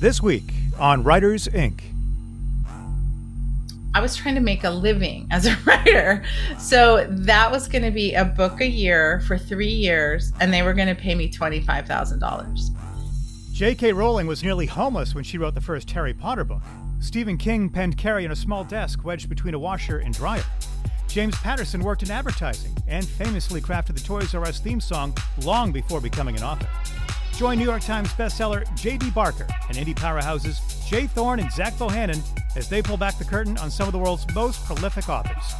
This week on Writers Inc. I was trying to make a living as a writer. So that was going to be a book a year for three years, and they were going to pay me $25,000. J.K. Rowling was nearly homeless when she wrote the first Harry Potter book. Stephen King penned Carrie in a small desk wedged between a washer and dryer. James Patterson worked in advertising and famously crafted the Toys R Us theme song long before becoming an author. Join New York Times bestseller J.D. Barker and indie powerhouses J. Thorn and Zach Bohannon as they pull back the curtain on some of the world's most prolific authors.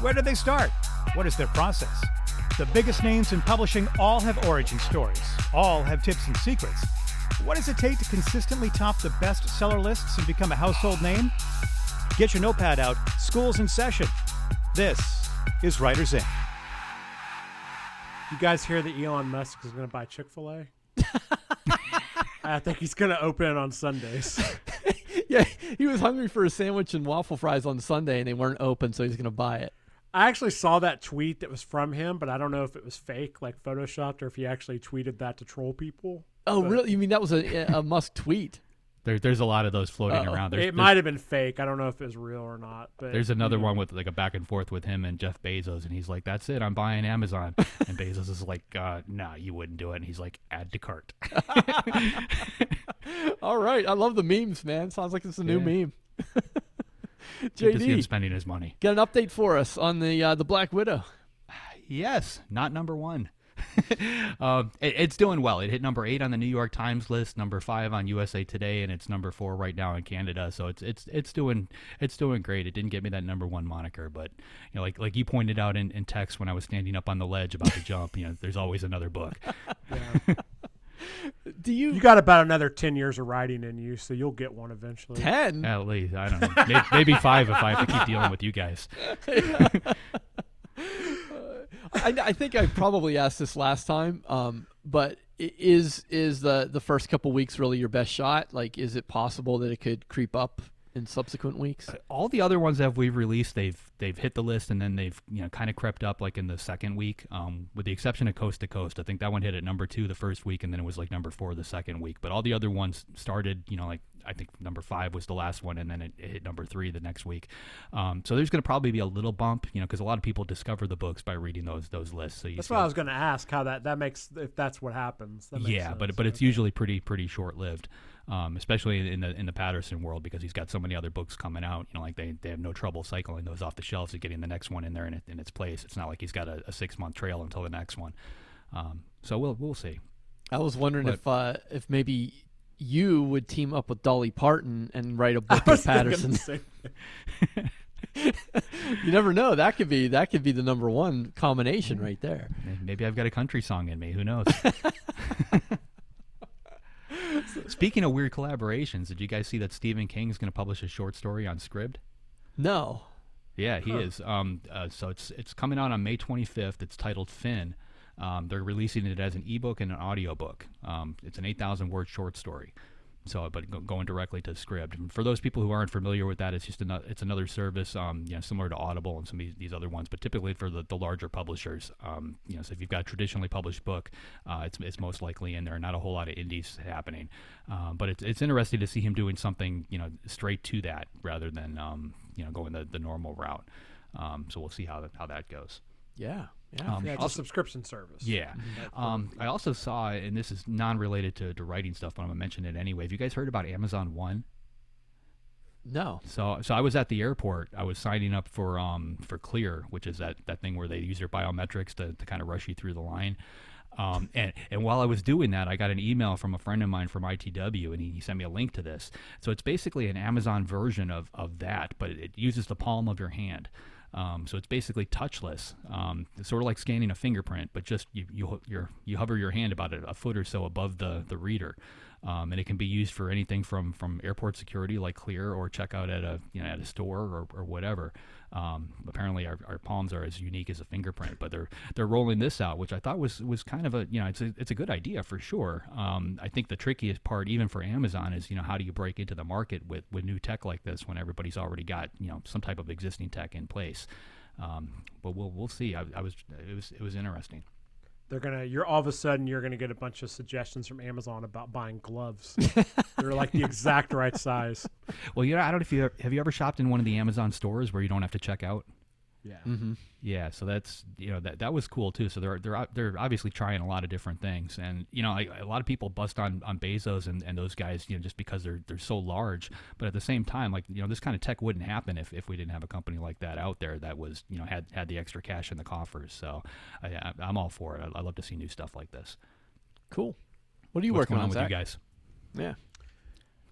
Where did they start? What is their process? The biggest names in publishing all have origin stories, all have tips and secrets. What does it take to consistently top the bestseller lists and become a household name? Get your notepad out, school's in session. This is Writers Inc. You guys hear that Elon Musk is going to buy Chick Fil A? I think he's going to open it on Sundays. yeah, he was hungry for a sandwich and waffle fries on Sunday, and they weren't open, so he's going to buy it. I actually saw that tweet that was from him, but I don't know if it was fake, like photoshopped, or if he actually tweeted that to troll people. Oh, But really? You mean that was a, a Musk tweet? There, there's a lot of those floating Uh-oh. around. There's, It might have been fake. I don't know if it was real or not. But There's another one with like a back and forth with him and Jeff Bezos, and he's like, "That's it, I'm buying Amazon." and Bezos is like, uh, "Nah, you wouldn't do it." And he's like, "Add to cart." All right, I love the memes, man. Sounds like it's a new meme. See him JD, spending his money. get an update for us on the uh, the Black Widow. Yes, not number one. um, it, it's doing well. It hit number eight on the New York Times list, number five on USA Today, and it's number four right now in Canada. So it's it's it's doing it's doing great. It didn't get me that number one moniker, but you know, like like you pointed out in, in text when I was standing up on the ledge about to jump, you know, there's always another book. Do you, You got about another 10 years of writing in you, so you'll get one eventually. ten? At least I don't know, maybe, maybe five if I have to keep dealing with you guys. I, I think I probably asked this last time, um, but is is the the first couple weeks really your best shot? Like, is it possible that it could creep up in subsequent weeks? all the other ones that we've released, they've they've hit the list and then they've you know kind of crept up like in the second week, um, with the exception of Coast to Coast. I think that one hit at number two the first week and then it was like number four the second week. But all the other ones started, you know, like I think number five was the last one and then it, it hit number three the next week. Um, so there's going to probably be a little bump, you know, because a lot of people discover the books by reading those those lists. So you That's see what I was going to ask. How that that makes if that's what happens. That makes yeah, but but it's Okay. usually pretty pretty short lived, um, especially in the in the Patterson world because he's got so many other books coming out. You know, like they, they have no trouble cycling those off the shelves and getting the next one in there in, it, in its place. It's not like he's got a, a six month trail until the next one. Um, so we'll we'll see. I was wondering But- if uh, if maybe you would team up with Dolly Parton and write a book of Patterson. the same thing. you never know. That could be that could be the number one combination right there. Maybe I've got a country song in me. Who knows? Speaking of weird collaborations, did you guys see that Stephen King is going to publish a short story on Scribd? No. Yeah, he is. Um, uh, so it's it's coming out on May 25th. It's titled Finn. Um, they're releasing it as an ebook and an audiobook. Um, it's an 8,000 word short story. So, but go, going directly to Scribd. And for those people who aren't familiar with that, it's just another it's another service, um, you know, similar to Audible and some of these, other ones, but typically for the, the larger publishers. Um, you know, so if you've got a traditionally published book, uh, it's it's most likely in there. Not a whole lot of indies happening, um, but it's it's interesting to see him doing something you know straight to that rather than um, you know going the, the normal route. Um, so we'll see how that, how that goes. Yeah. Yeah. Um, Yeah, it's a subscription service. Yeah. Um, I also saw, and this is non-related to, to writing stuff, but I'm gonna mention it anyway. Have you guys heard about Amazon One? no. So, so I was at the airport. I was signing up for um for Clear, which is that, that thing where they use your biometrics to, to kind of rush you through the line. Um, and, and while I was doing that, I got an email from a friend of mine from ITW, and he, he sent me a link to this. So it's basically an Amazon version of, of that, but it uses the palm of your hand. Um, so it's basically touchless. Um, it's sort of like scanning a fingerprint, but just you you you hover your hand about a, a foot or so above the the reader, um, and it can be used for anything from from airport security like Clear or checkout at a you know at a store or, or whatever. Um, apparently, our, our palms are as unique as a fingerprint, but they're they're rolling this out, which I thought was was kind of a you know it's a it's a good idea for sure. Um, I think the trickiest part, even for Amazon, is you know how do you break into the market with with new tech like this when everybody's already got you know some type of existing tech in place. Um, but we'll we'll see. I, I was it was it was interesting. They're gonna you're all of a sudden you're gonna get a bunch of suggestions from Amazon about buying gloves. they're like the exact right size. Well, you know, I don't know if you have you ever shopped in one of the Amazon stores where you don't have to check out. Yeah. Mm-hmm. Yeah, so that's you know that that was cool too. So they're they're they're obviously trying a lot of different things, and you know I, a lot of people bust on on Bezos and, and those guys, you know, just because they're they're so large. But at the same time, like you know, this kind of tech wouldn't happen if, if we didn't have a company like that out there that was you know had had the extra cash in the coffers. So I, I'm all for it. I, I love to see new stuff like this. Cool. What are you What's working going on, with Zach? you guys? Yeah.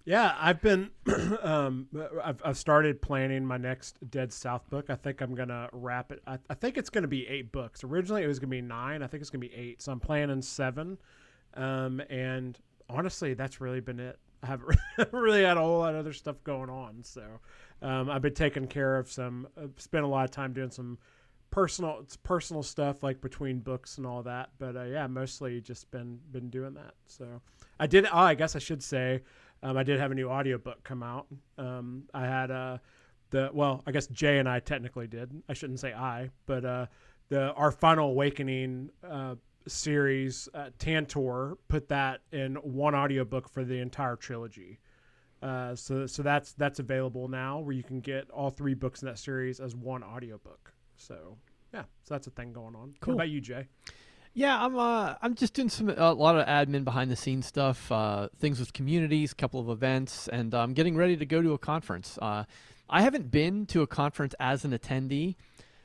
Yeah, I've been, um, I've, I've started planning my next Dead South book. I think I'm gonna wrap it. I, I think it's gonna be eight books. Originally, it was gonna be nine. I think it's gonna be eight. So I'm planning seven. Um, and honestly, that's really been it. I haven't really had a whole lot of other stuff going on. So um, I've been taking care of some. I've spent a lot of time doing some personal personal stuff like between books and all that. But uh, yeah, mostly just been been doing that. So I did. Oh, I guess I should say. Um, I did have a new audiobook come out. Um, I had uh, the well, I guess Jay and I technically did. I shouldn't say I, but uh, the our Final Awakening uh, series, uh, Tantor, put that in one audiobook for the entire trilogy. Uh, so so that's that's available now, where you can get all three books in that series as one audiobook. So yeah, so that's a thing going on. Cool. What about you, Jay? Yeah, I'm. Uh, I'm just doing some a lot of admin behind the scenes stuff, uh, things with communities, a couple of events, and I'm getting ready to go to a conference. Uh, I haven't been to a conference as an attendee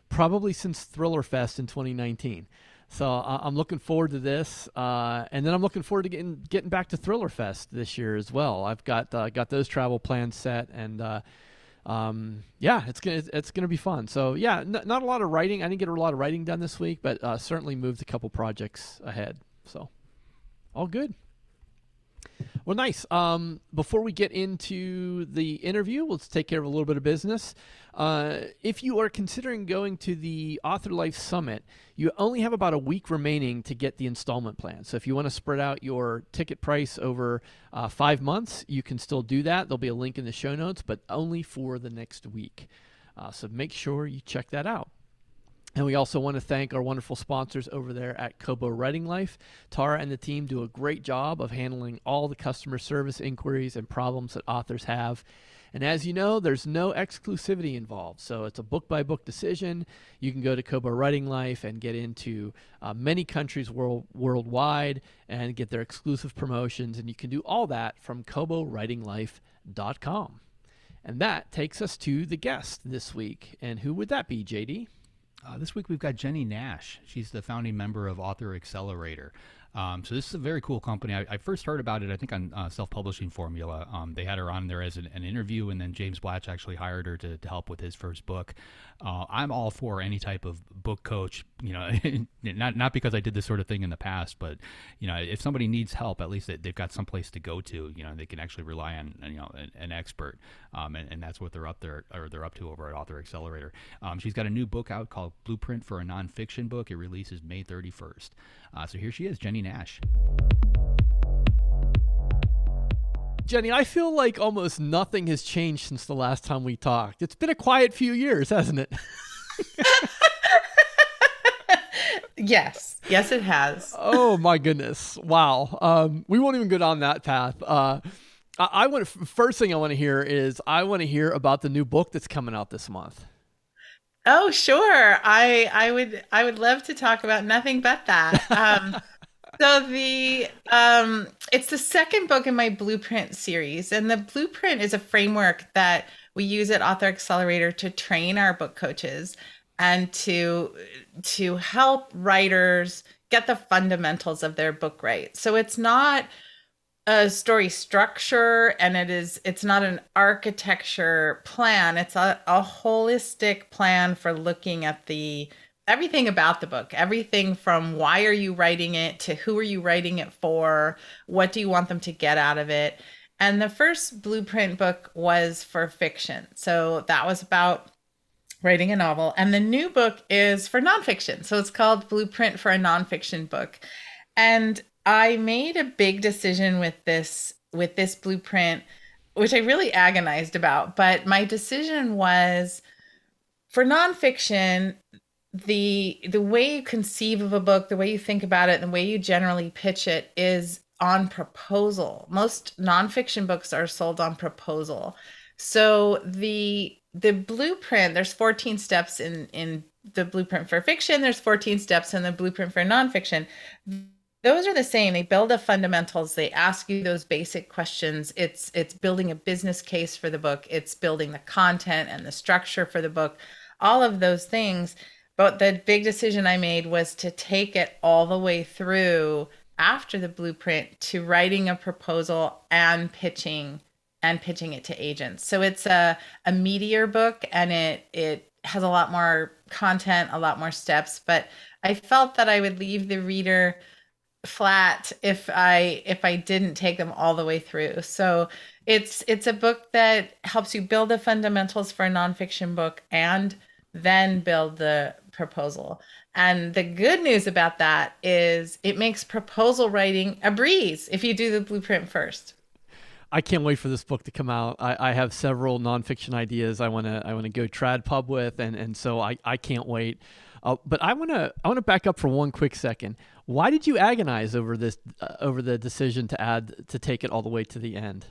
probably since Thriller Fest in 2019. So uh, I'm looking forward to this, uh, and then I'm looking forward to getting getting back to Thriller Fest this year as well. I've got uh, got those travel plans set, and uh, um, yeah, it's gonna it's gonna be fun. So yeah, n- not a lot of writing. I didn't get a lot of writing done this week, but uh, certainly moved a couple projects ahead. So all good. Well, nice. Um, before we get into the interview, let's take care of a little bit of business. Uh, if you are considering going to the Author Life Summit, you only have about a week remaining to get the installment plan. So if you want to spread out your ticket price over uh, five months, you can still do that. There'll be a link in the show notes, but only for the next week. Uh, so make sure you check that out. And we also want to thank our wonderful sponsors over there at Kobo Writing Life. Tara and the team do a great job of handling all the customer service inquiries and problems that authors have. And as you know, there's no exclusivity involved. So it's a book by book decision. You can go to Kobo Writing Life and get into uh, many countries world, worldwide and get their exclusive promotions. And you can do all that from KoboWritingLife.com. And that takes us to the guest this week. And who would that be, JD? Uh, this week we've got Jennie Nash. She's the founding member of Author Accelerator. Um, so this is a very cool company. I, I first heard about it, I think, on uh, Self Publishing Formula. Um, they had her on there as an, an, interview, and then James Blatch actually hired her to, to help with his first book. Uh, I'm all for any type of book coach. You know, not not because I did this sort of thing in the past, but you know, if somebody needs help, at least they've got some place to go to. You know, they can actually rely on you know an, an expert, um, and, and, that's what they're up there or they're up to over at Author Accelerator. Um, she's got a new book out called Blueprint for a Nonfiction Book. It releases May 31st. Uh, so here she is, Jennie Nash. Jennie, I feel like almost nothing has changed since the last time we talked. It's been a quiet few years, hasn't it? yes, yes, it has. oh my goodness! Wow. Um, we won't even go down that path. Uh, I, I want first thing I want to hear is I want to hear about the new book that's coming out this month. Oh, sure. I I would I would love to talk about nothing but that. Um, so the um, it's the second book in my Blueprint series, and the Blueprint is a framework that we use at Author Accelerator to train our book coaches and to to help writers get the fundamentals of their book right. So it's not a story structure and it is it's not an architecture plan. It's a, a holistic plan for looking at the everything about the book everything from why are you writing it to who are you writing it for what do you want them to get out of it. And the first blueprint book was for fiction. So that was about writing a novel. And the new book is for nonfiction. So it's called blueprint for a nonfiction book. And I made a big decision with this with this blueprint, which I really agonized about. But my decision was for nonfiction, the the way you conceive of a book, the way you think about it, the way you generally pitch it is on proposal. Most nonfiction books are sold on proposal. So the the blueprint, there's 14 steps in in the blueprint for fiction, there's 14 steps in the blueprint for nonfiction. Those are the same. They build the fundamentals. They ask you those basic questions. It's it's building a business case for the book. It's building the content and the structure for the book. All of those things. But the big decision I made was to take it all the way through after the blueprint to writing a proposal and pitching and pitching it to agents. So it's a, a meatier book and it it has a lot more content, a lot more steps, but I felt that I would leave the reader flat if I if I didn't take them all the way through. So it's it's a book that helps you build the fundamentals for a nonfiction book and then build the proposal. And the good news about that is it makes proposal writing a breeze if you do the blueprint first. I can't wait for this book to come out. I, I have several nonfiction ideas I want to I want to go trad pub with, and and so I, I can't wait. Uh, but I want to I want to back up for one quick second. Why did you agonize over this uh, over the decision to add to take it all the way to the end?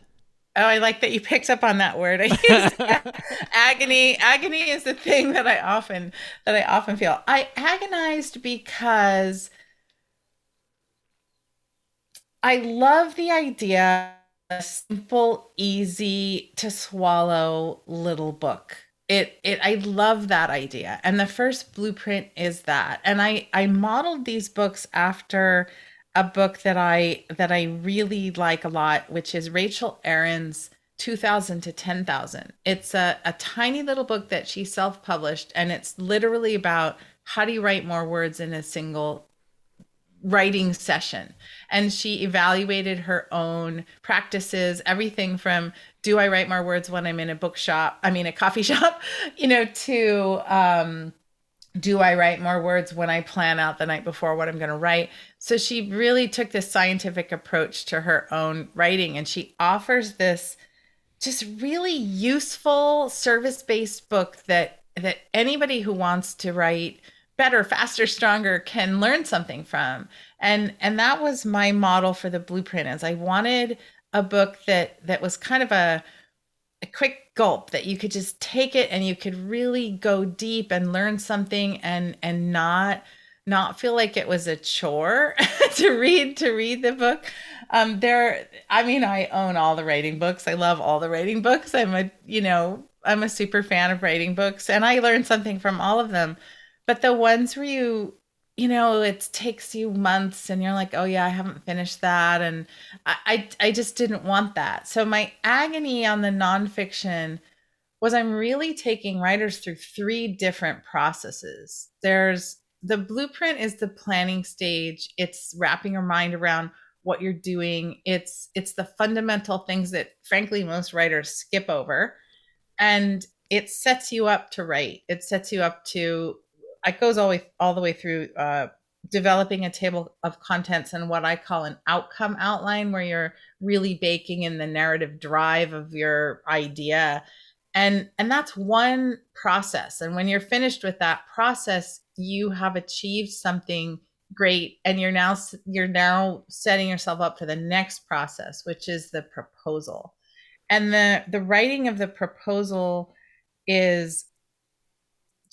Oh, I like that you picked up on that word. I use agony. Agony is the thing that I often that I often feel. I agonized because I love the idea a simple, easy to swallow little book. It it I love that idea. And the first blueprint is that. And I I modeled these books after a book that I that I really like a lot, which is Rachel Aaron's 2000 to 10,000. It's a, a tiny little book that she self published, and it's literally about how do you write more words in a single writing session and she evaluated her own practices everything from do i write more words when i'm in a bookshop i mean a coffee shop you know to um, do i write more words when i plan out the night before what i'm going to write? So she really took this scientific approach to her own writing and she offers this just really useful service-based book that that anybody who wants to write better faster stronger can learn something from. And and that was my model for the blueprint is i wanted a book that that was kind of a a quick gulp that you could just take it and you could really go deep and learn something and and not not feel like it was a chore to read to read the book. Um there i mean i own all the writing books. I love all the writing books. I'm a you know i'm a super fan of writing books and i learned something from all of them. But the ones where you, you know, it takes you months and you're like, oh yeah, I haven't finished that. And I, I, I just didn't want that. So my agony on the nonfiction was I'm really taking writers through three different processes. There's the blueprint is the planning stage. It's wrapping your mind around what you're doing. It's it's the fundamental things that frankly most writers skip over. And it sets you up to write. It sets you up to it goes all, way, all the way through uh, developing a table of contents and what I call an outcome outline, where you're really baking in the narrative drive of your idea. And, and that's one process. And when you're finished with that process, you have achieved something great and you're now you're now setting yourself up for the next process which is the proposal and the the writing of the proposal is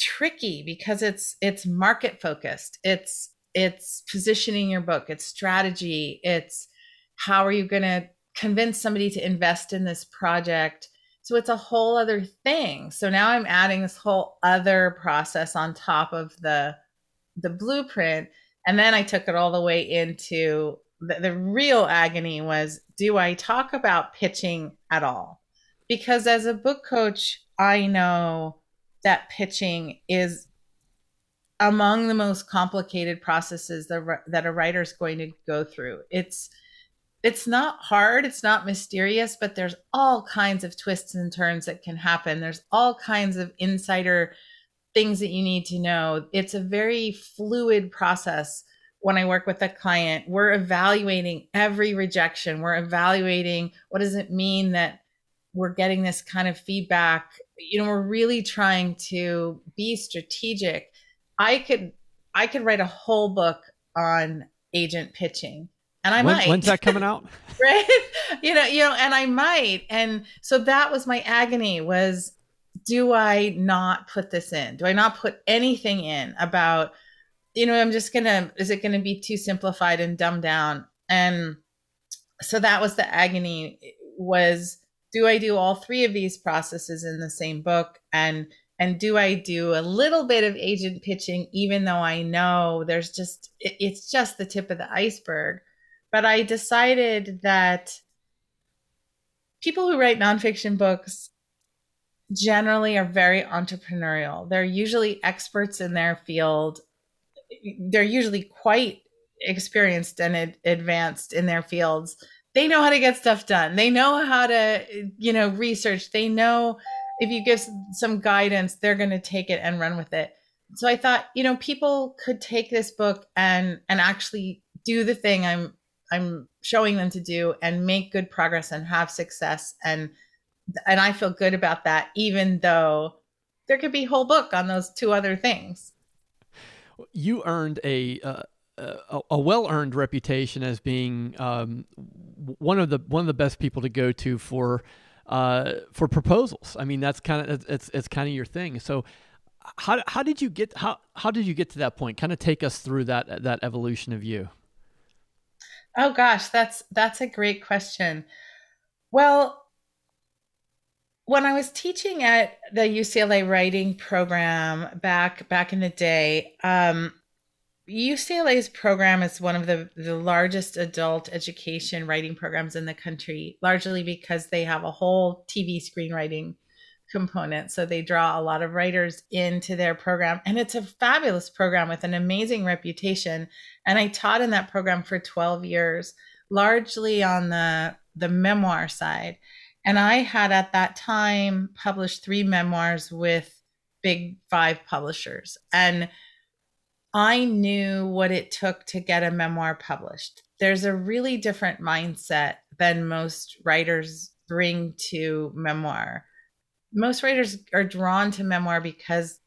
tricky because it's it's market focused. It's it's positioning your book. It's strategy. It's how are you going to convince somebody to invest in this project? So it's a whole other thing. So now i'm adding this whole other process on top of the the blueprint. And then i took it all the way into the, the real agony was do i talk about pitching at all? Because as a book coach i know that pitching is among the most complicated processes that, that a writer is going to go through. It's it's not hard, it's not mysterious, but there's all kinds of twists and turns that can happen. There's all kinds of insider things that you need to know. It's a very fluid process when I work with a client. We're evaluating every rejection. We're evaluating what does it mean that we're getting this kind of feedback you know we're really trying to be strategic I could I could write a whole book on agent pitching. And I When- might. When's that coming out? right you know you know and i might and so that was my agony was do i not put this in do i not put anything in about you know i'm just gonna is it gonna be too simplified and dumbed down and so that was the agony was do i do all three of these processes in the same book and and do i do a little bit of agent pitching even though i know there's just it, it's just the tip of the iceberg but I decided that people who write nonfiction books generally are very entrepreneurial. They're usually experts in their field. They're usually quite experienced and ad- advanced in their fields. They know how to get stuff done. They know how to, you know, research. They know if you give some guidance, they're going to take it and run with it. So I thought, you know, people could take this book and and actually do the thing I'm I'm showing them to do and make good progress and have success and and I feel good about that even though there could be a whole book on those two other things. you earned a uh, a, a well-earned reputation as being um, one of the one of the best people to go to for uh, for proposals. I mean, that's kind of it's it's kind of your thing. So, how how did you get how how did you get to that point? Kind of take us through that that evolution of you. Oh gosh, that's that's a great question. Well, when I was teaching at the UCLA writing program back back in the day, um, UCLA's program is one of the, the largest adult education writing programs in the country, largely because they have a whole TV screenwriting component. So they draw a lot of writers into their program. And it's a fabulous program with an amazing reputation. And I taught in that program for 12 years, largely on the, the memoir side. And I had at that time published three memoirs with big five publishers. And I knew what it took to get a memoir published. There's a really different mindset than most writers bring to memoir. Most writers are drawn to memoir because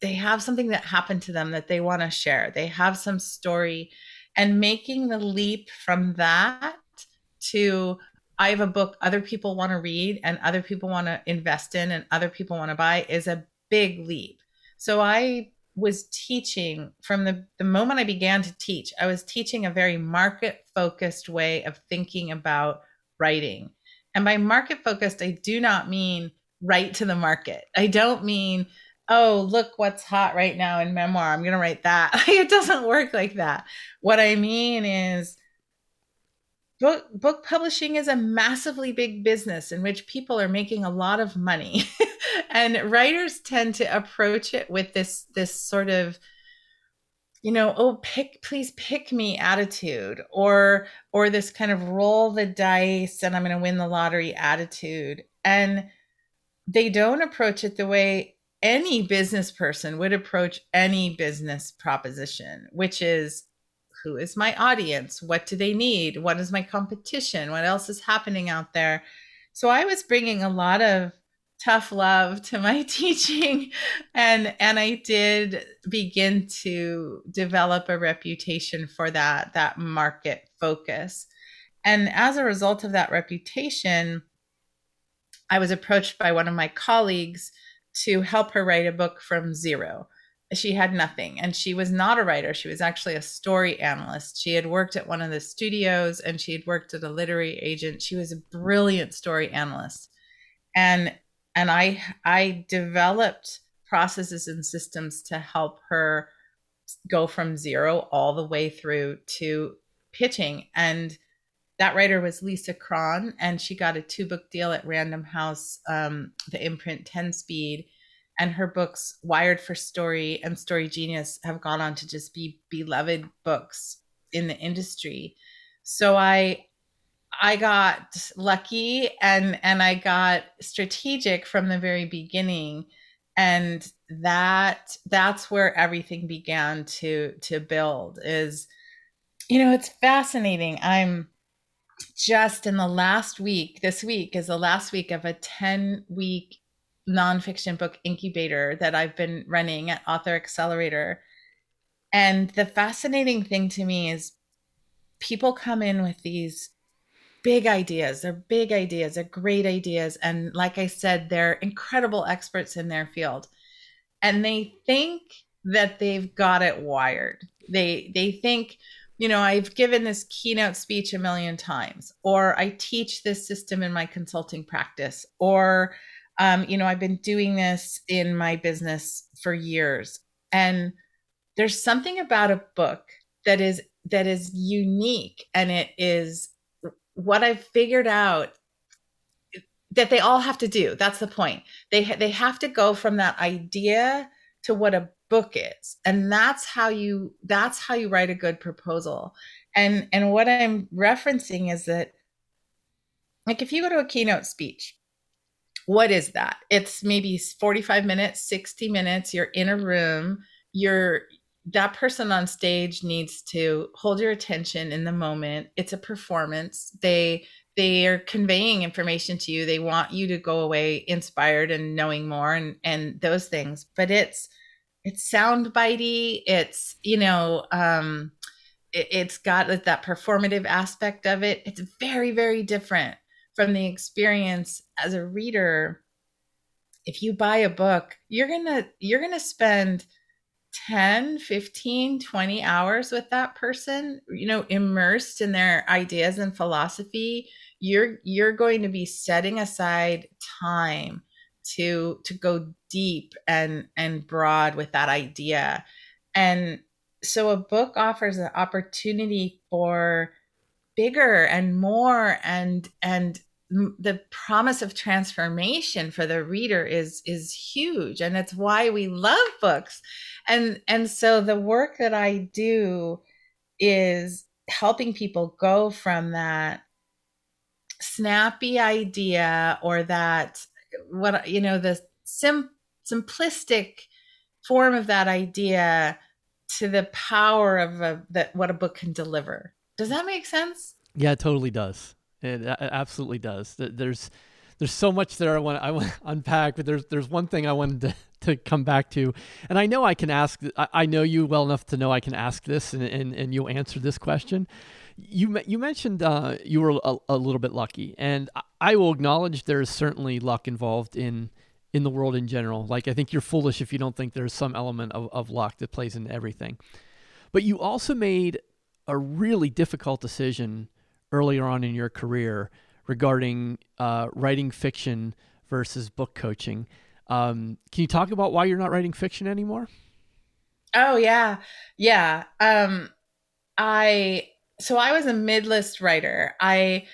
they have something that happened to them that they want to share. They have some story, and making the leap from that to I have a book other people want to read and other people want to invest in and other people want to buy is a big leap. So I was teaching from the, the moment I began to teach, I was teaching a very market focused way of thinking about writing. And by market focused, I do not mean write to the market. I don't mean, oh, look what's hot right now in memoir. I'm going to write that. it doesn't work like that. What I mean is, book book publishing is a massively big business in which people are making a lot of money. And writers tend to approach it with this this sort of you know oh pick please pick me attitude or or this kind of roll the dice and i'm going to win the lottery attitude. And they don't approach it the way any business person would approach any business proposition which is who is my audience? What do they need? What is my competition? What else is happening out there? So i was bringing a lot of tough love to my teaching and and i did begin to develop a reputation for that that market focus. And as a result of that reputation i was approached by one of my colleagues to help her write a book from zero she had nothing. And she was not a writer. She was actually a story analyst. She had worked at one of the studios and she had worked at a literary agent. She was a brilliant story analyst. And and i i developed processes and systems to help her go from zero all the way through to pitching. And that writer was lisa cron and she got a two book deal at random house um, the imprint 10 speed and her books wired for story and story genius have gone on to just be beloved books in the industry. So i i got lucky and and i got strategic from the very beginning. And that that's where everything began to to build is you know it's fascinating. I'm just in the last week this week is the last week of a 10 week nonfiction book incubator that I've been running at Author Accelerator. And the fascinating thing to me is people come in with these big ideas. They're big ideas, they're great ideas. And like I said, they're incredible experts in their field. And they think that they've got it wired. They they think, you know, I've given this keynote speech a million times, or I teach this system in my consulting practice, or um, you know, I've been doing this in my business for years. And there's something about a book that is that is unique and it is what I've figured out that they all have to do. That's the point. They ha- they have to go from that idea to what a book is. And that's how you that's how you write a good proposal. And and what I'm referencing is that like if you go to a keynote speech, what is that? It's maybe 45 minutes, 60 minutes, you're in a room, you're that person on stage needs to hold your attention in the moment it's a performance they they are conveying information to you they want you to go away inspired and knowing more and and those things but it's it's sound bitey it's you know um it, it's got that performative aspect of it it's very very different from the experience as a reader if you buy a book you're gonna you're gonna spend 10 15 20 hours with that person you know immersed in their ideas and philosophy. You're you're going to be setting aside time to to go deep and and broad with that idea. And so a book offers an opportunity for bigger and more and and the promise of transformation for the reader is is huge and it's why we love books. And and so the work that i do is helping people go from that snappy idea or that what you know the sim simplistic form of that idea to the power of a, that what a book can deliver. Does that make sense? Yeah it totally does it absolutely does. There's there's so much there I want I want to unpack, but there's there's one thing I wanted to, to come back to, and I know I can ask. I, know you well enough to know I can ask this, and and, and you'll answer this question. You you mentioned uh, you were a, a, little bit lucky, and I will acknowledge there is certainly luck involved in in the world in general. Like I think you're foolish if you don't think there's some element of, of luck that plays into everything. But you also made a really difficult decision earlier on in your career regarding uh, writing fiction versus book coaching. Um, can you talk about why you're not writing fiction anymore? Oh yeah, yeah. Um, I so I was a mid-list writer. I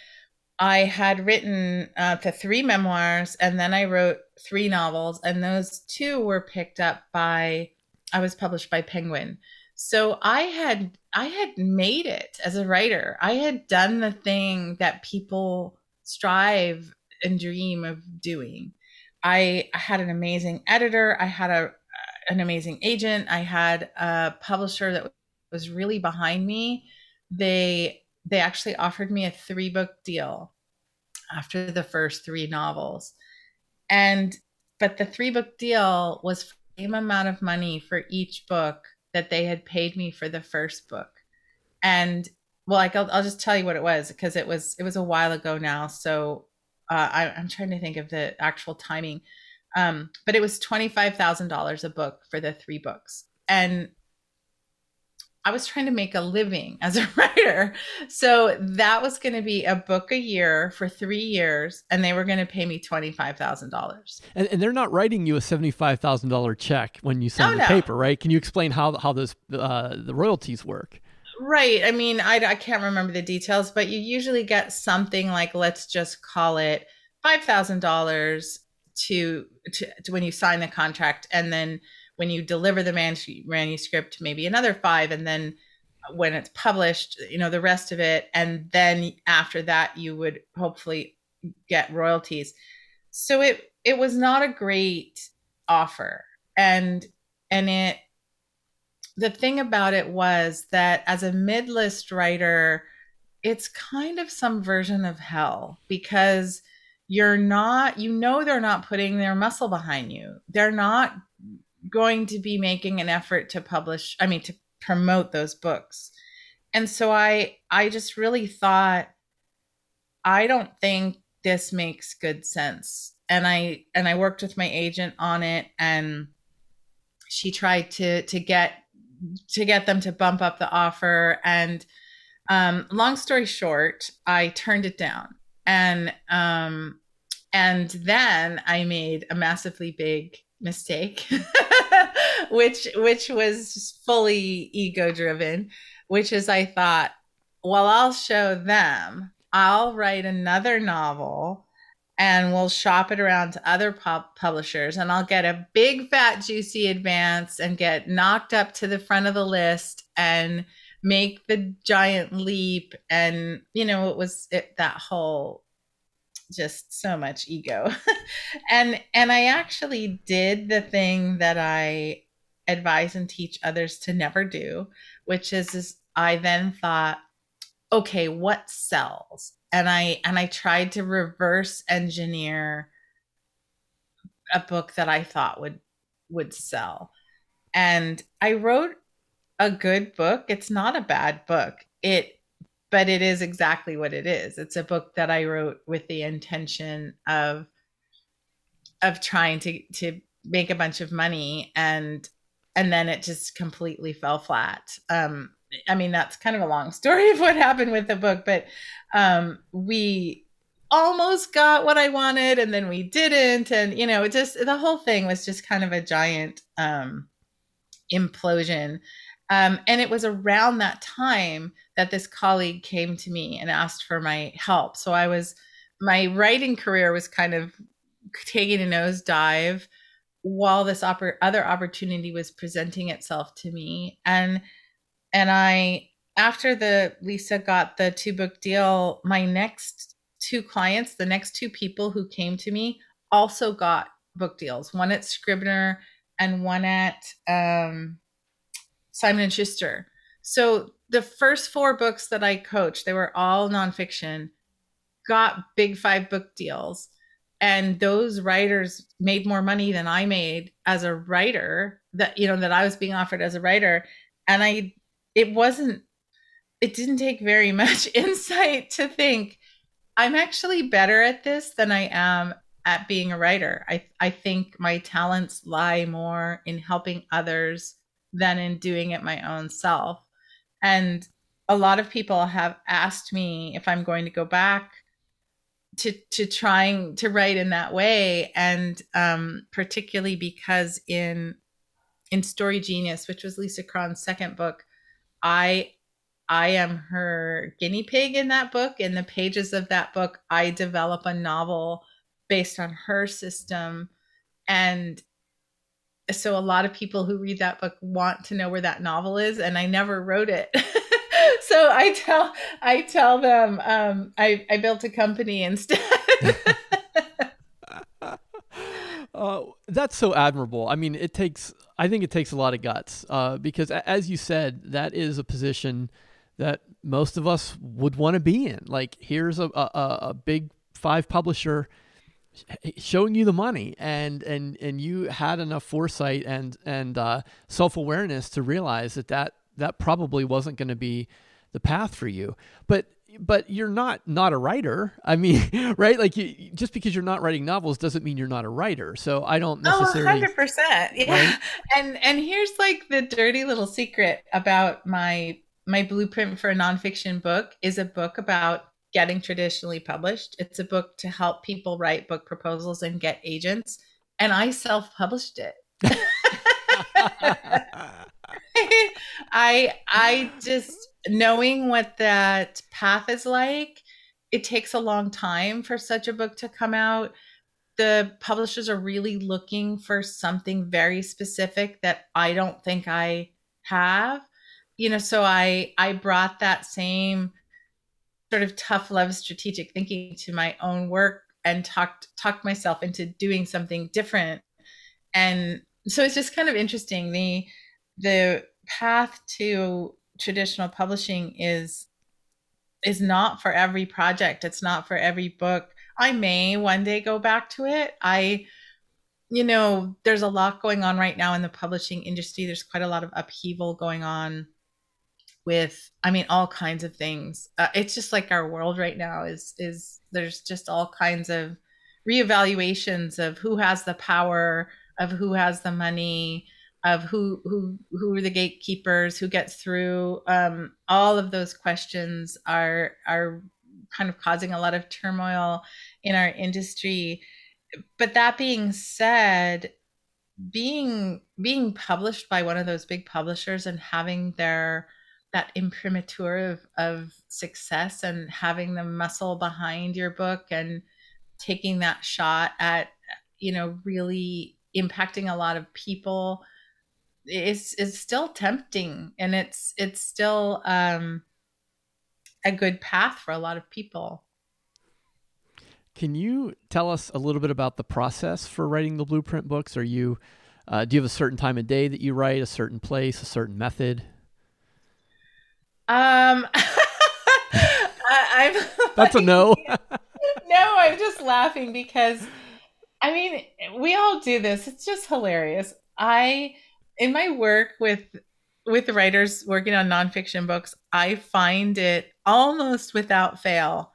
I had written uh, the three memoirs, and then I wrote three novels, and those two were picked up by. I was published by Penguin. So I had I had made it as a writer. I had done the thing that people strive and dream of doing. I, had an amazing editor. I had a an amazing agent. I had a publisher that was really behind me. They they actually offered me a three book deal after the first three novels. And but the three book deal was same amount of money for each book that they had paid me for the first book. And well, like I'll, I'll just tell you what it was because it was it was a while ago now. So uh, I, I'm trying to think of the actual timing. Um, but it was twenty five thousand dollars a book for the three books, and I was trying to make a living as a writer. So that was going to be a book a year for three years, and they were going to pay me $25,000. And, and they're not writing you a $75,000 check when you sign oh, the no. paper, right? Can you explain how, how this, uh, the royalties work? Right. I mean, I, I can't remember the details, but you usually get something like, let's just call it $5,000 to, to, to when you sign the contract. And then when you deliver the manuscript, maybe another five, and then when it's published, you know, the rest of it, and then after that, you would hopefully get royalties. So it it was not a great offer, and and it the thing about it was that as a mid-list writer, it's kind of some version of hell because you're not you know they're not putting their muscle behind you they're not going to be making an effort to publish i mean to promote those books. And so i i just really thought i don't think this makes good sense. And i and i worked with my agent on it and she tried to to get to get them to bump up the offer. And um, long story short i turned it down. And um, and then i made a massively big mistake which which was fully ego driven which is i thought well i'll show them. I'll write another novel and we'll shop it around to other pub- publishers and I'll get a big fat juicy advance and get knocked up to the front of the list and make the giant leap. And you know it was it, that whole just so much ego. And and I actually did the thing that I advise and teach others to never do which is, is I then thought okay what sells and I and I tried to reverse engineer a book that I thought would would sell. And I wrote a good book. It's not a bad book. It but it is exactly what it is. It's a book that I wrote with the intention of of trying to to make a bunch of money and and then it just completely fell flat. Um I mean, that's kind of a long story of what happened with the book, but um, we almost got what I wanted and then we didn't. And, you know, it just the whole thing was just kind of a giant um, implosion. Um, and it was around that time that this colleague came to me and asked for my help. So I was, my writing career was kind of taking a nosedive while this oppor- other opportunity was presenting itself to me. And and I after the Lisa got the two book deal, my next two clients, the next two people who came to me also got book deals. One at Scribner and one at um, Simon and Schuster. So the first four books that I coached, they were all nonfiction, got big five book deals. And those writers made more money than I made as a writer that, you know, that I was being offered as a writer. And I it wasn't it didn't take very much insight to think I'm actually better at this than I am at being a writer. I I think my talents lie more in helping others than in doing it my own self. And a lot of people have asked me if I'm going to go back to to trying to write in that way and um, particularly because in in story genius which was lisa cron's second book I I am her guinea pig in that book. In the pages of that book, I develop a novel based on her system. And so a lot of people who read that book want to know where that novel is, and I never wrote it. so I tell I tell them um, I, I built a company instead. uh, that's so admirable. I mean, it takes I think it takes a lot of guts uh, because, as you said, that is a position that most of us would want to be in. Like, here's a, a, a big five publisher showing you the money and and and you had enough foresight and and uh, self-awareness to realize that that that probably wasn't going to be the path for you but but you're not not a writer. I mean, right? Like you, just because you're not writing novels doesn't mean you're not a writer. So I don't oh, necessarily. Oh, 100%. Yeah. Right? And and here's like the dirty little secret about my my blueprint for a nonfiction book is a book about getting traditionally published. It's a book to help people write book proposals and get agents. And I self-published it. I I just knowing what that path is like, it takes a long time for such a book to come out. The publishers are really looking for something very specific that I don't think I have. You know, so I I brought that same sort of tough love strategic thinking to my own work and talked talked myself into doing something different. And so it's just kind of interesting the the path to traditional publishing is is not for every project. It's not for every book. I may one day go back to it. I you know, there's a lot going on right now in the publishing industry. There's quite a lot of upheaval going on with i mean all kinds of things uh, it's just like our world right now is is there's just all kinds of reevaluations of who has the power of who has the money of who who who are the gatekeepers who gets through um, all of those questions are are kind of causing a lot of turmoil in our industry. But that being said being being published by one of those big publishers and having their that imprimatur of, of success and having the muscle behind your book and taking that shot at you know really impacting a lot of people is is still tempting and it's it's still um a good path for a lot of people can you tell us a little bit about the process for writing the blueprint books are you uh, do you have a certain time of day that you write a certain place a certain method um, I, am That's like, a no. no, I'm just laughing because, I mean, we all do this. It's just hilarious. I, in my work with with writers working on nonfiction books, I find it almost without fail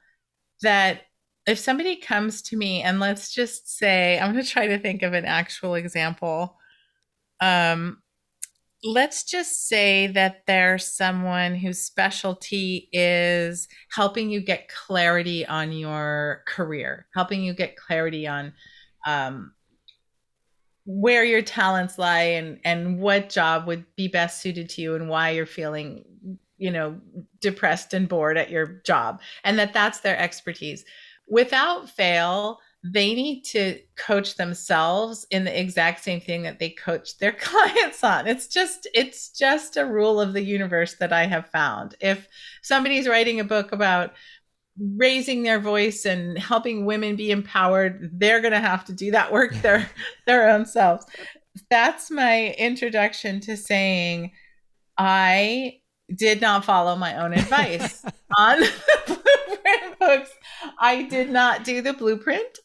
that if somebody comes to me and let's just say, I'm going to try to think of an actual example. Um, let's just say that there's someone whose specialty is helping you get clarity on your career, helping you get clarity on um, where your talents lie and and what job would be best suited to you and why you're feeling you know depressed and bored at your job and that that's their expertise. Without fail they need to coach themselves in the exact same thing that they coach their clients on. It's just it's just a rule of the universe that i have found. If somebody's writing a book about raising their voice and helping women be empowered they're going to have to do that work their their own selves. That's my introduction to saying i did not follow my own advice. On the blueprint books i did not do the blueprint.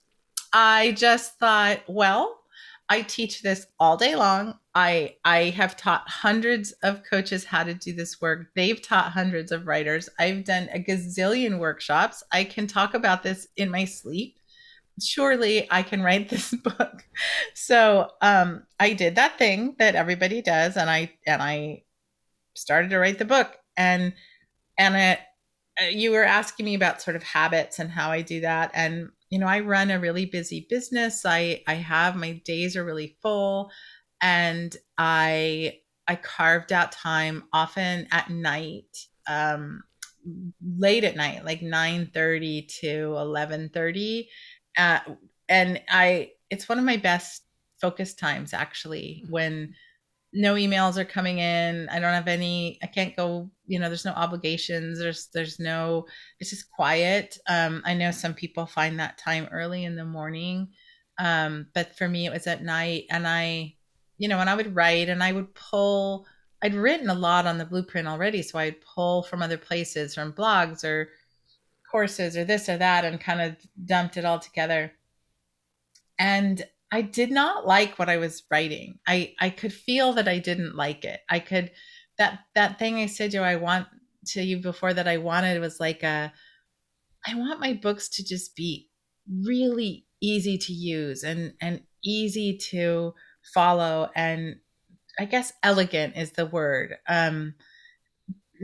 I just thought, well, I teach this all day long. I I have taught hundreds of coaches how to do this work. They've taught hundreds of writers. I've done a gazillion workshops. I can talk about this in my sleep. Surely I can write this book. So um, I did that thing that everybody does, and I and I started to write the book. And and it, you were asking me about sort of habits and how I do that, and you know, I run a really busy business. I I have my days are really full and I I carved out time often at night um late at night like 9:30 to 11:30 uh, and I it's one of my best focus times actually when no emails are coming in i don't have any i can't go you know there's no obligations there's there's no it's just quiet. Um i know some people find that time early in the morning um but for me it was at night and i you know and i would write and i would pull i'd written a lot on the blueprint already so i'd pull from other places from blogs or courses or this or that and kind of dumped it all together and I did not like what I was writing. I I could feel that I didn't like it. I could that that thing I said to you I want to you before that I wanted was like a I want my books to just be really easy to use and and easy to follow and I guess elegant is the word. Um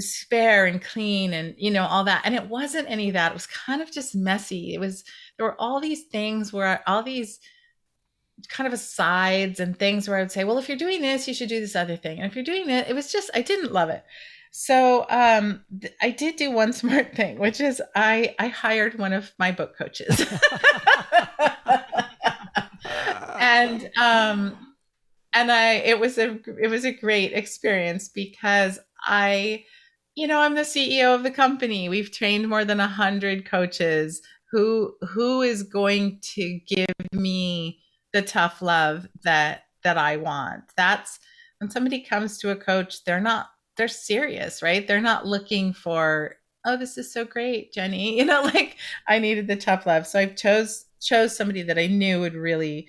spare and clean and you know all that and it wasn't any of that it was kind of just messy it was there were all these things where all these kind of asides and things where I would say, well, if you're doing this, you should do this other thing. And if you're doing it, it was just, I didn't love it. So um, th- I did do one smart thing, which is I, I hired one of my book coaches. and um, and I it was a it was a great experience because I you know I'm the CEO of the company. We've trained more than a hundred coaches. Who who is going to give me the tough love that that I want. That's when somebody comes to a coach, they're not they're serious, right? They're not looking for oh, this is so great, Jennie. You know, like I needed the tough love. So I chose chose somebody that I knew would really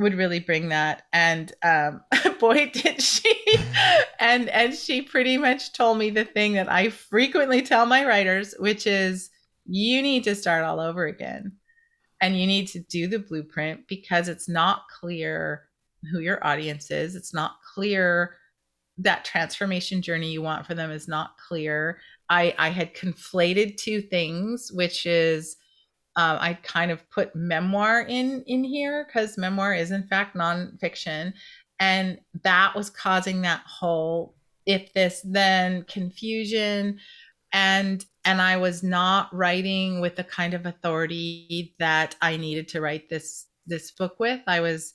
would really bring that. And um, boy did she. And and she pretty much told me the thing that i frequently tell my writers which is you need to start all over again. And you need to do the blueprint because it's not clear who your audience is. It's not clear that transformation journey you want for them is not clear. I i had conflated two things which is um, I kind of put memoir in in here because memoir is in fact nonfiction, and that was causing that whole if this then confusion, and and I was not writing with the kind of authority that I needed to write this this book with. I was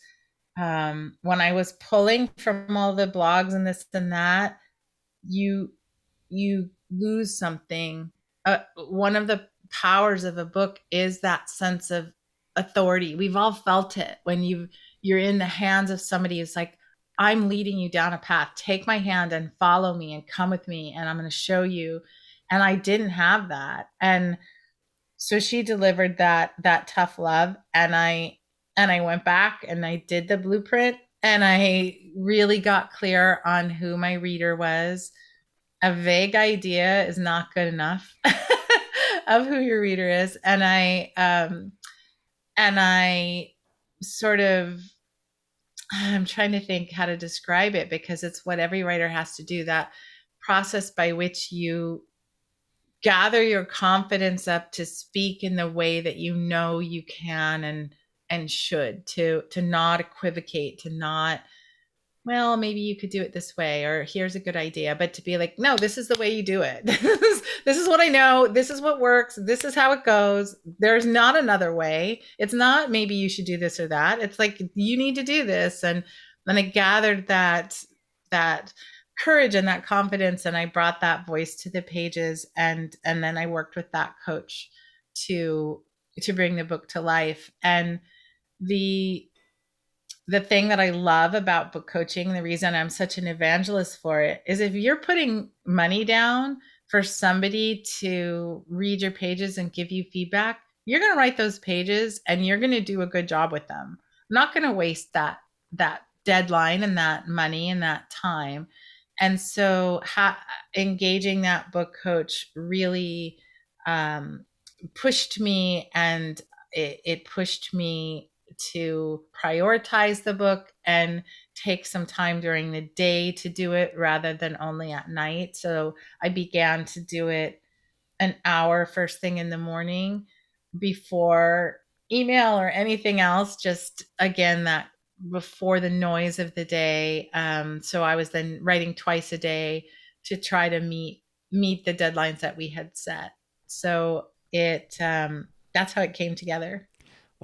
um, when I was pulling from all the blogs and this and that, you you lose something. Uh, one of the powers of a book is that sense of authority. We've all felt it when you you're in the hands of somebody who's like, I'm leading you down a path. Take my hand and follow me and come with me and I'm going to show you. And I didn't have that. And so she delivered that that tough love and I and I went back and I did the blueprint and I really got clear on who my reader was. A vague idea is not good enough. of who your reader is and i um and i sort of i'm trying to think how to describe it because it's what every writer has to do that process by which you gather your confidence up to speak in the way that you know you can and and should to to not equivocate to not well, maybe you could do it this way, or here's a good idea. But to be like, no, this is the way you do it. this is what I know. This is what works. This is how it goes. There's not another way. It's not maybe you should do this or that. It's like you need to do this. And then I gathered that that courage and that confidence and I brought that voice to the pages and and then I worked with that coach to to bring the book to life. And the the thing that I love about book coaching, the reason I'm such an evangelist for it, is if you're putting money down for somebody to read your pages and give you feedback, you're going to write those pages and you're going to do a good job with them. I'm not going to waste that that deadline and that money and that time. And so, ha- engaging that book coach really um, pushed me, and it, it pushed me to prioritize the book and take some time during the day to do it rather than only at night. So I began to do it an hour first thing in the morning before email or anything else, just again, that before the noise of the day. Um, so I was then writing twice a day to try to meet meet the deadlines that we had set. So it um, that's how it came together.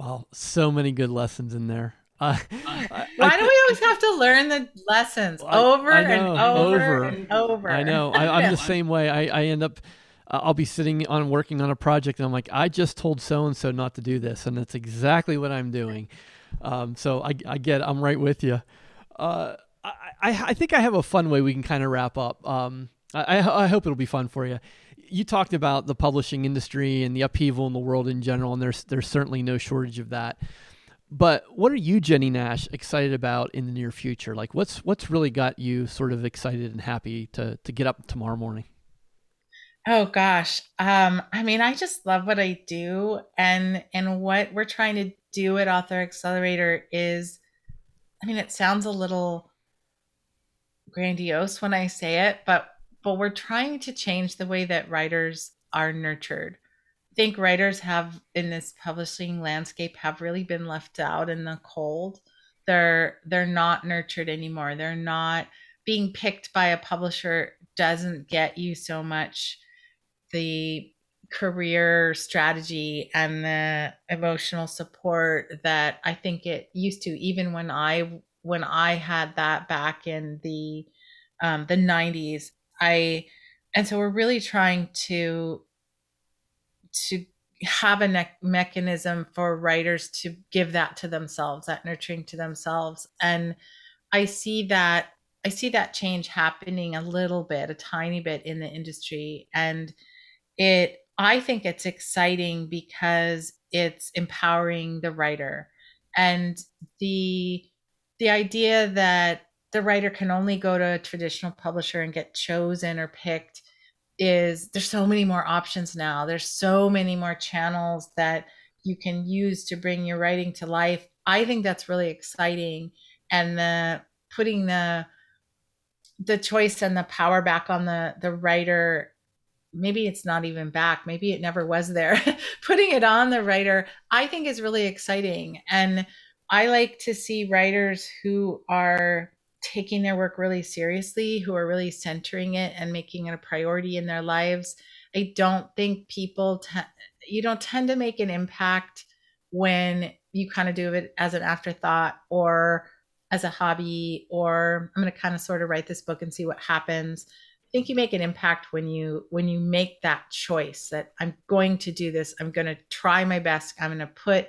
Wow, so many good lessons in there. Uh, I, Why I, do we always have to learn the lessons over I, know, and over, over, and over? I know. I, am the same way. I, I end up, uh, I'll be sitting on working on a project, and I'm like, I just told so and so not to do this, and that's exactly what I'm doing. Um, so I, I get, I'm right with you. Uh, I, I, think I have a fun way we can kind of wrap up. Um, I, I hope it'll be fun for you you talked about the publishing industry and the upheaval in the world in general, and there's there's certainly no shortage of that. But what are you, Jennie Nash, excited about in the near future? Like, what's what's really got you sort of excited and happy to to get up tomorrow morning? Oh gosh, um, I mean, I just love what I do, and and what we're trying to do at Author Accelerator is, I mean, it sounds a little grandiose when I say it, but but we're trying to change the way that writers are nurtured. I think writers have in this publishing landscape have really been left out in the cold. They're they're not nurtured anymore. They're not being picked by a publisher doesn't get you so much the career strategy and the emotional support that I think it used to even when I when I had that back in the um, the 90s I and so we're really trying to to have a ne- mechanism for writers to give that to themselves, that nurturing to themselves. And I see that I see that change happening a little bit, a tiny bit in the industry. And it I think it's exciting because it's empowering the writer and the the idea that the writer can only go to a traditional publisher and get chosen or picked is there's so many more options now. There's so many more channels that you can use to bring your writing to life. I think that's really exciting and the putting the the choice and the power back on the the writer maybe it's not even back maybe it never was there. Putting it on the writer i think is really exciting and i like to see writers who are taking their work really seriously who are really centering it and making it a priority in their lives. I don't think people te- you don't tend to make an impact when you kind of do it as an afterthought or as a hobby or i'm going to kind of sort of write this book and see what happens. I think you make an impact when you when you make that choice that i'm going to do this. I'm going to try my best. I'm going to put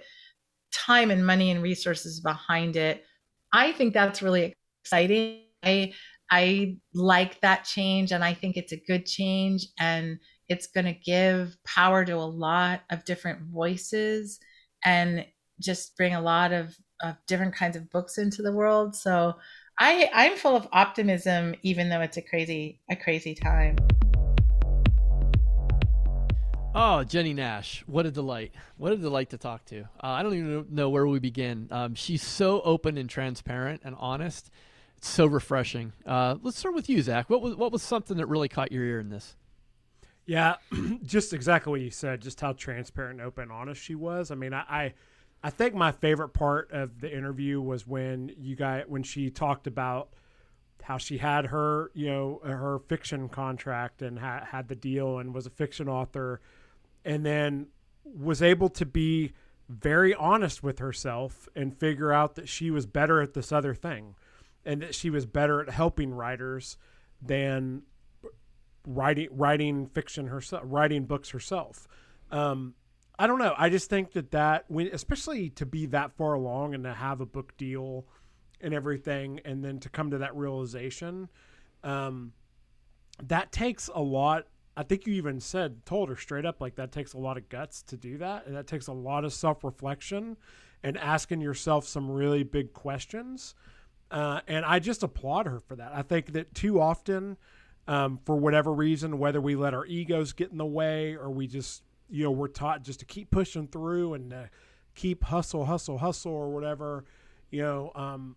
time and money and resources behind it. I think that's really exciting i i like that change and i think it's a good change and it's going to give power to a lot of different voices and just bring a lot of, of different kinds of books into the world so I I'm full of optimism, even though it's a crazy a crazy time. Oh, Jennie Nash, what a delight! What a delight to talk to. Uh, I don't even know where we begin. Um, she's so open and transparent and honest. So refreshing. Uh, let's start with you, Zach. What was what was something that really caught your ear in this? Yeah, just exactly what you said. Just how transparent, open, honest she was. I mean, I, I I think my favorite part of the interview was when you guys when she talked about how she had her you know her fiction contract and ha- had the deal and was a fiction author, and then was able to be very honest with herself and figure out that she was better at this other thing, and that she was better at helping writers than writing writing fiction herself, writing books herself. Um, I don't know. I just think that that when, especially to be that far along and to have a book deal and everything, and then to come to that realization, um, that takes a lot. I think you even said, told her straight up, like that takes a lot of guts to do that, and that takes a lot of self reflection and asking yourself some really big questions. Uh, and I just applaud her for that. I think that too often, um, for whatever reason, whether we let our egos get in the way or we just you know we're taught just to keep pushing through and uh, keep hustle hustle hustle or whatever you know um,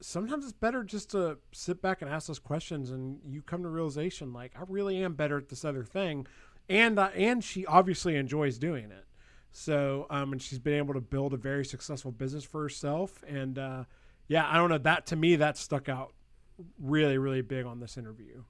sometimes it's better just to sit back and ask those questions and you come to realization like i really am better at this other thing. And uh, and she obviously enjoys doing it. So um, and she's been able to build a very successful business for herself. And uh, yeah i don't know that to me that stuck out really really big on this interview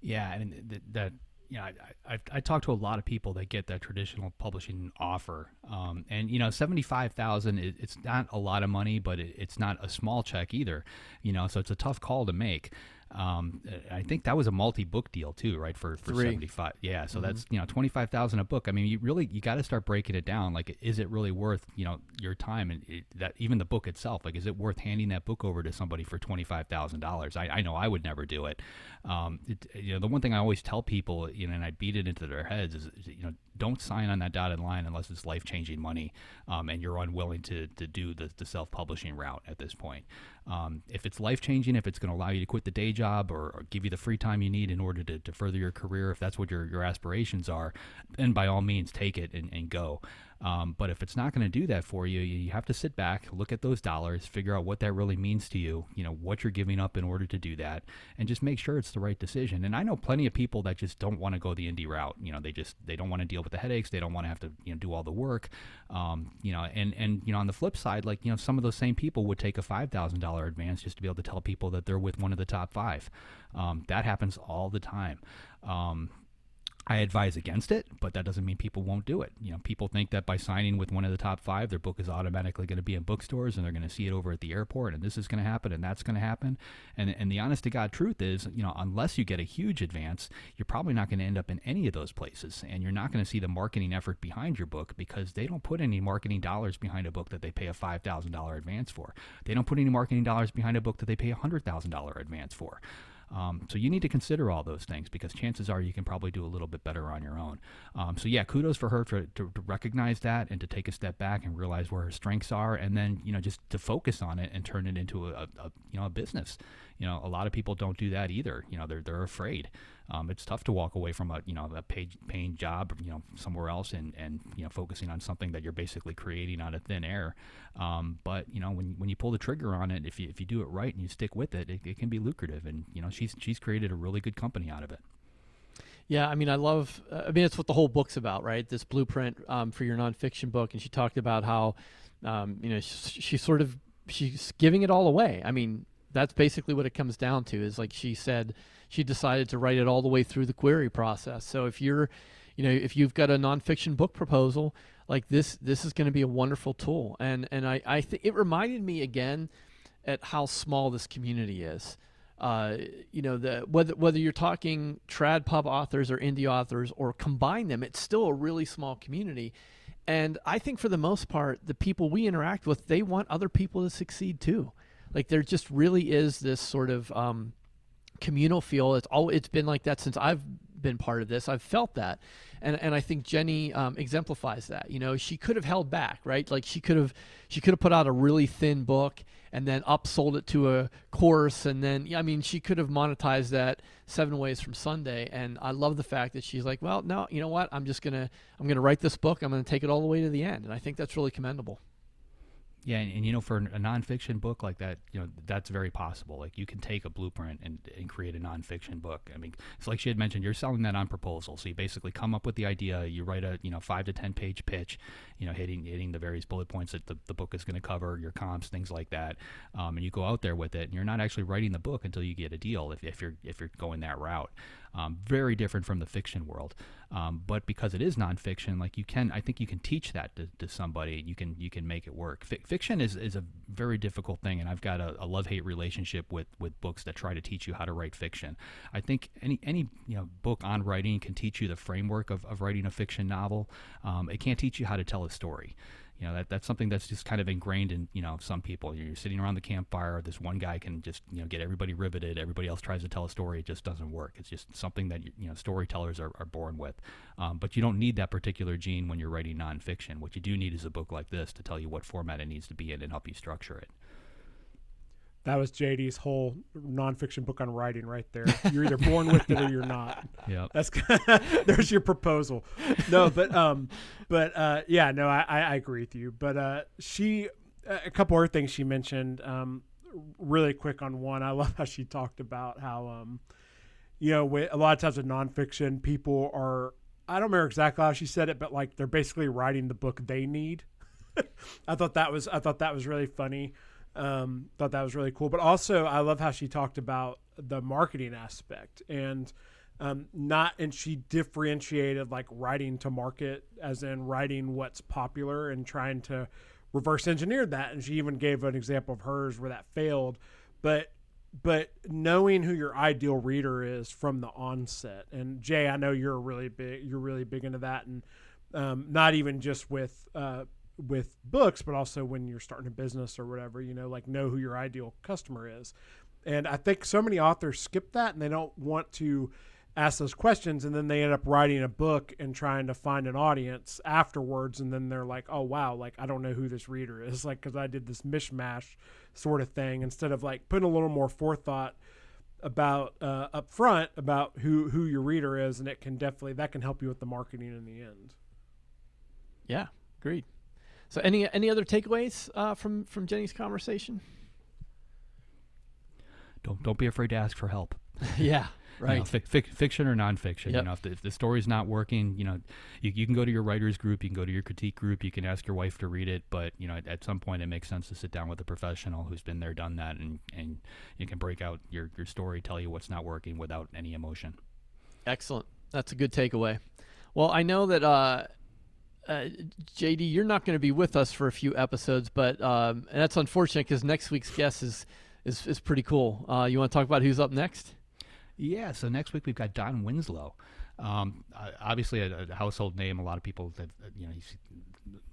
yeah and that you know, I, I, I talked to a lot of people that get that traditional publishing offer, um, and you know, seventy five thousand. It, it's not a lot of money, but it, it's not a small check either. You know, so it's a tough call to make. Um, I think that was a multi-book deal too, right? For for Three. seventy-five, yeah. So Mhm. that's you know twenty-five thousand a book. I mean, you really you got to start breaking it down. Like, is it really worth you know your time and it, that even the book itself? Like, is it worth handing that book over to somebody for twenty-five thousand dollars? I, I know I would never do it. Um, it. You know, the one thing I always tell people, you know, and I beat it into their heads is, is you know, don't sign on that dotted line unless it's life-changing money, um, and you're unwilling to to do the the self-publishing route at this point. Um, if it's life changing, if it's going to allow you to quit the day job or, or give you the free time you need in order to, to further your career, if that's what your, your aspirations are, then by all means take it and, and go. Um, but if it's not going to do that for you, you have to sit back, look at those dollars, figure out what that really means to you, you know, what you're giving up in order to do that, and just make sure it's the right decision. And I know plenty of people that just don't want to go the indie route. You know, they just they don't want to deal with the headaches, they don't want to have to you know do all the work. Um, you know, and and you know on the flip side, like you know some of those same people would take a five thousand dollar advance just to be able to tell people that they're with one of the top five. Um, that happens all the time. Um, I advise against it, but that doesn't mean people won't do it. You know, people think that by signing with one of the top five, their book is automatically going to be in bookstores and they're going to see it over at the airport, and this is going to happen and that's going to happen. And and the honest to god truth is, you know, unless you get a huge advance, you're probably not going to end up in any of those places, and you're not going to see the marketing effort behind your book because they don't put any marketing dollars behind a book that they pay a five thousand dollar advance for. They don't put any marketing dollars behind a book that they pay a hundred thousand dollar advance for. Um, so you need to consider all those things because chances are you can probably do a little bit better on your own. Um, so yeah, kudos for her for, to, to recognize that and to take a step back and realize where her strengths are, and then you know just to focus on it and turn it into a, a you know a business. You know, a lot of people don't do that either. You know, they're they're afraid. Um, it's tough to walk away from a you know a paid, paying job you know somewhere else and and you know focusing on something that you're basically creating out of thin air. Um, but you know when when you pull the trigger on it, if you if you do it right and you stick with it, it, it can be lucrative. And you know she's she's created a really good company out of it. Yeah, I mean, I love. I mean, it's what the whole book's about, right? This blueprint um, for your nonfiction book, and she talked about how, um, you know, she, sort of she's giving it all away. I mean, that's basically what it comes down to. Is like she said, she decided to write it all the way through the query process. So if you're, you know, if you've got a nonfiction book proposal, like this, this is going to be a wonderful tool. And and I I think it reminded me again at how small this community is. Uh, you know, the whether whether you're talking trad pub authors or indie authors or combine them, it's still a really small community. And I think for the most part, the people we interact with, they want other people to succeed too. Like there just really is this sort of um, communal feel. It's all it's been like that since I've been part of this. I've felt that, and and I think Jennie um, exemplifies that. You know, she could have held back, right? Like she could have she could have put out a really thin book and then upsold it to a course, and then I mean, she could have monetized that seven ways from Sunday. And I love the fact that she's like, well, no, you know what? I'm just gonna I'm gonna write this book. I'm gonna take it all the way to the end, and I think that's really commendable. Yeah, and, and, you know, for a nonfiction book like that, you know, that's very possible. Like you can take a blueprint and, and create a nonfiction book. I mean, it's like she had mentioned, you're selling that on proposal. So you basically come up with the idea, you write a you know five to ten page pitch, you know, hitting hitting the various bullet points that the, the book is going to cover, your comps, things like that, um, and you go out there with it. And you're not actually writing the book until you get a deal if, if you're if you're going that route. Um, very different from the fiction world. Um, but because it is nonfiction, like you can, I think you can teach that to, to somebody. You can you can make it work. F- fiction is, is a very difficult thing, and I've got a, a love hate relationship with with books that try to teach you how to write fiction. I think any any you know book on writing can teach you the framework of, of writing a fiction novel. Um, it can't teach you how to tell a story you know that that's something that's just kind of ingrained in you know some people. You're sitting around the campfire. This one guy can just you know get everybody riveted. Everybody else tries to tell a story. It just doesn't work. It's just something that you know storytellers are, are born with. Um, but you don't need that particular gene when you're writing nonfiction. What you do need is a book like this to tell you what format it needs to be in and help you structure it that was JD's whole nonfiction book on writing right there. You're either born with it or you're not. Yeah, that's there's your proposal. No, but um, but uh, yeah, no, I, I agree with you. But uh, she a couple other things she mentioned. Um, really quick on one, I love how she talked about how um, you know, a lot of times with nonfiction, people are I don't remember exactly how she said it, but like they're basically writing the book they need. I thought that was I thought that was really funny. Um, thought that was really cool. But also, I love how she talked about the marketing aspect and um, not, and she differentiated like writing to market, as in writing what's popular and trying to reverse engineer that. And she even gave an example of hers where that failed. But but knowing who your ideal reader is from the onset and jay i know you're really big you're really big into that and um, not even just with uh, with books, but also when you're starting a business or whatever, you know, like know who your ideal customer is. And I think so many authors skip that and they don't want to ask those questions and then they end up writing a book and trying to find an audience afterwards and then they're like oh wow like i don't know who this reader is like because i did this mishmash sort of thing instead of like putting a little more forethought about uh, up front about who who your reader is and it can definitely that can help you with the marketing in the end yeah agreed so, any any other takeaways uh, from from Jennie's conversation? Don't don't be afraid to ask for help. yeah, right. You know, fi- fi- fiction or nonfiction. Yep. You know, if the, if the story's not working, you know, you, you can go to your writers group, you can go to your critique group, you can ask your wife to read it. But you know, at, at some point, it makes sense to sit down with a professional who's been there, done that, and and you can break out your your story, tell you what's not working without any emotion. Excellent. That's a good takeaway. Well, I know that. Uh, uh, JD, you're not going to be with us for a few episodes, but um, and that's unfortunate because next week's guest is is, is pretty cool. Uh, you want to talk about who's up next? Yeah, so next week we've got Don Winslow. Um, obviously, a, a, household name. A lot of people that you know, he's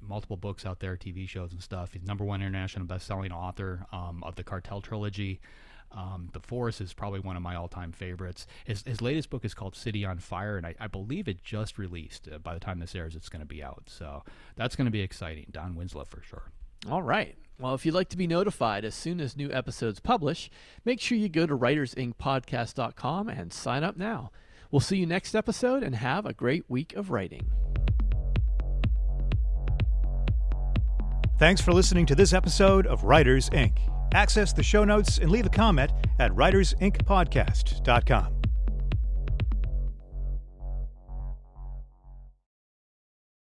multiple books out there, TV shows and stuff. He's number one international best-selling author um, of the Cartel trilogy. Um, the Force is probably one of my all-time favorites. His, his latest book is called City on Fire, and I, I believe it just released. Uh, by the time this airs, it's going to be out. So that's going to be exciting. Don Winslow for sure. All right. Well, if you'd like to be notified as soon as new episodes publish, make sure you go to writersincpodcast.com and sign up now. We'll see you next episode and have a great week of writing. Thanks for listening to this episode of Writers Inc. Access the show notes and leave a comment at writersincpodcast.com.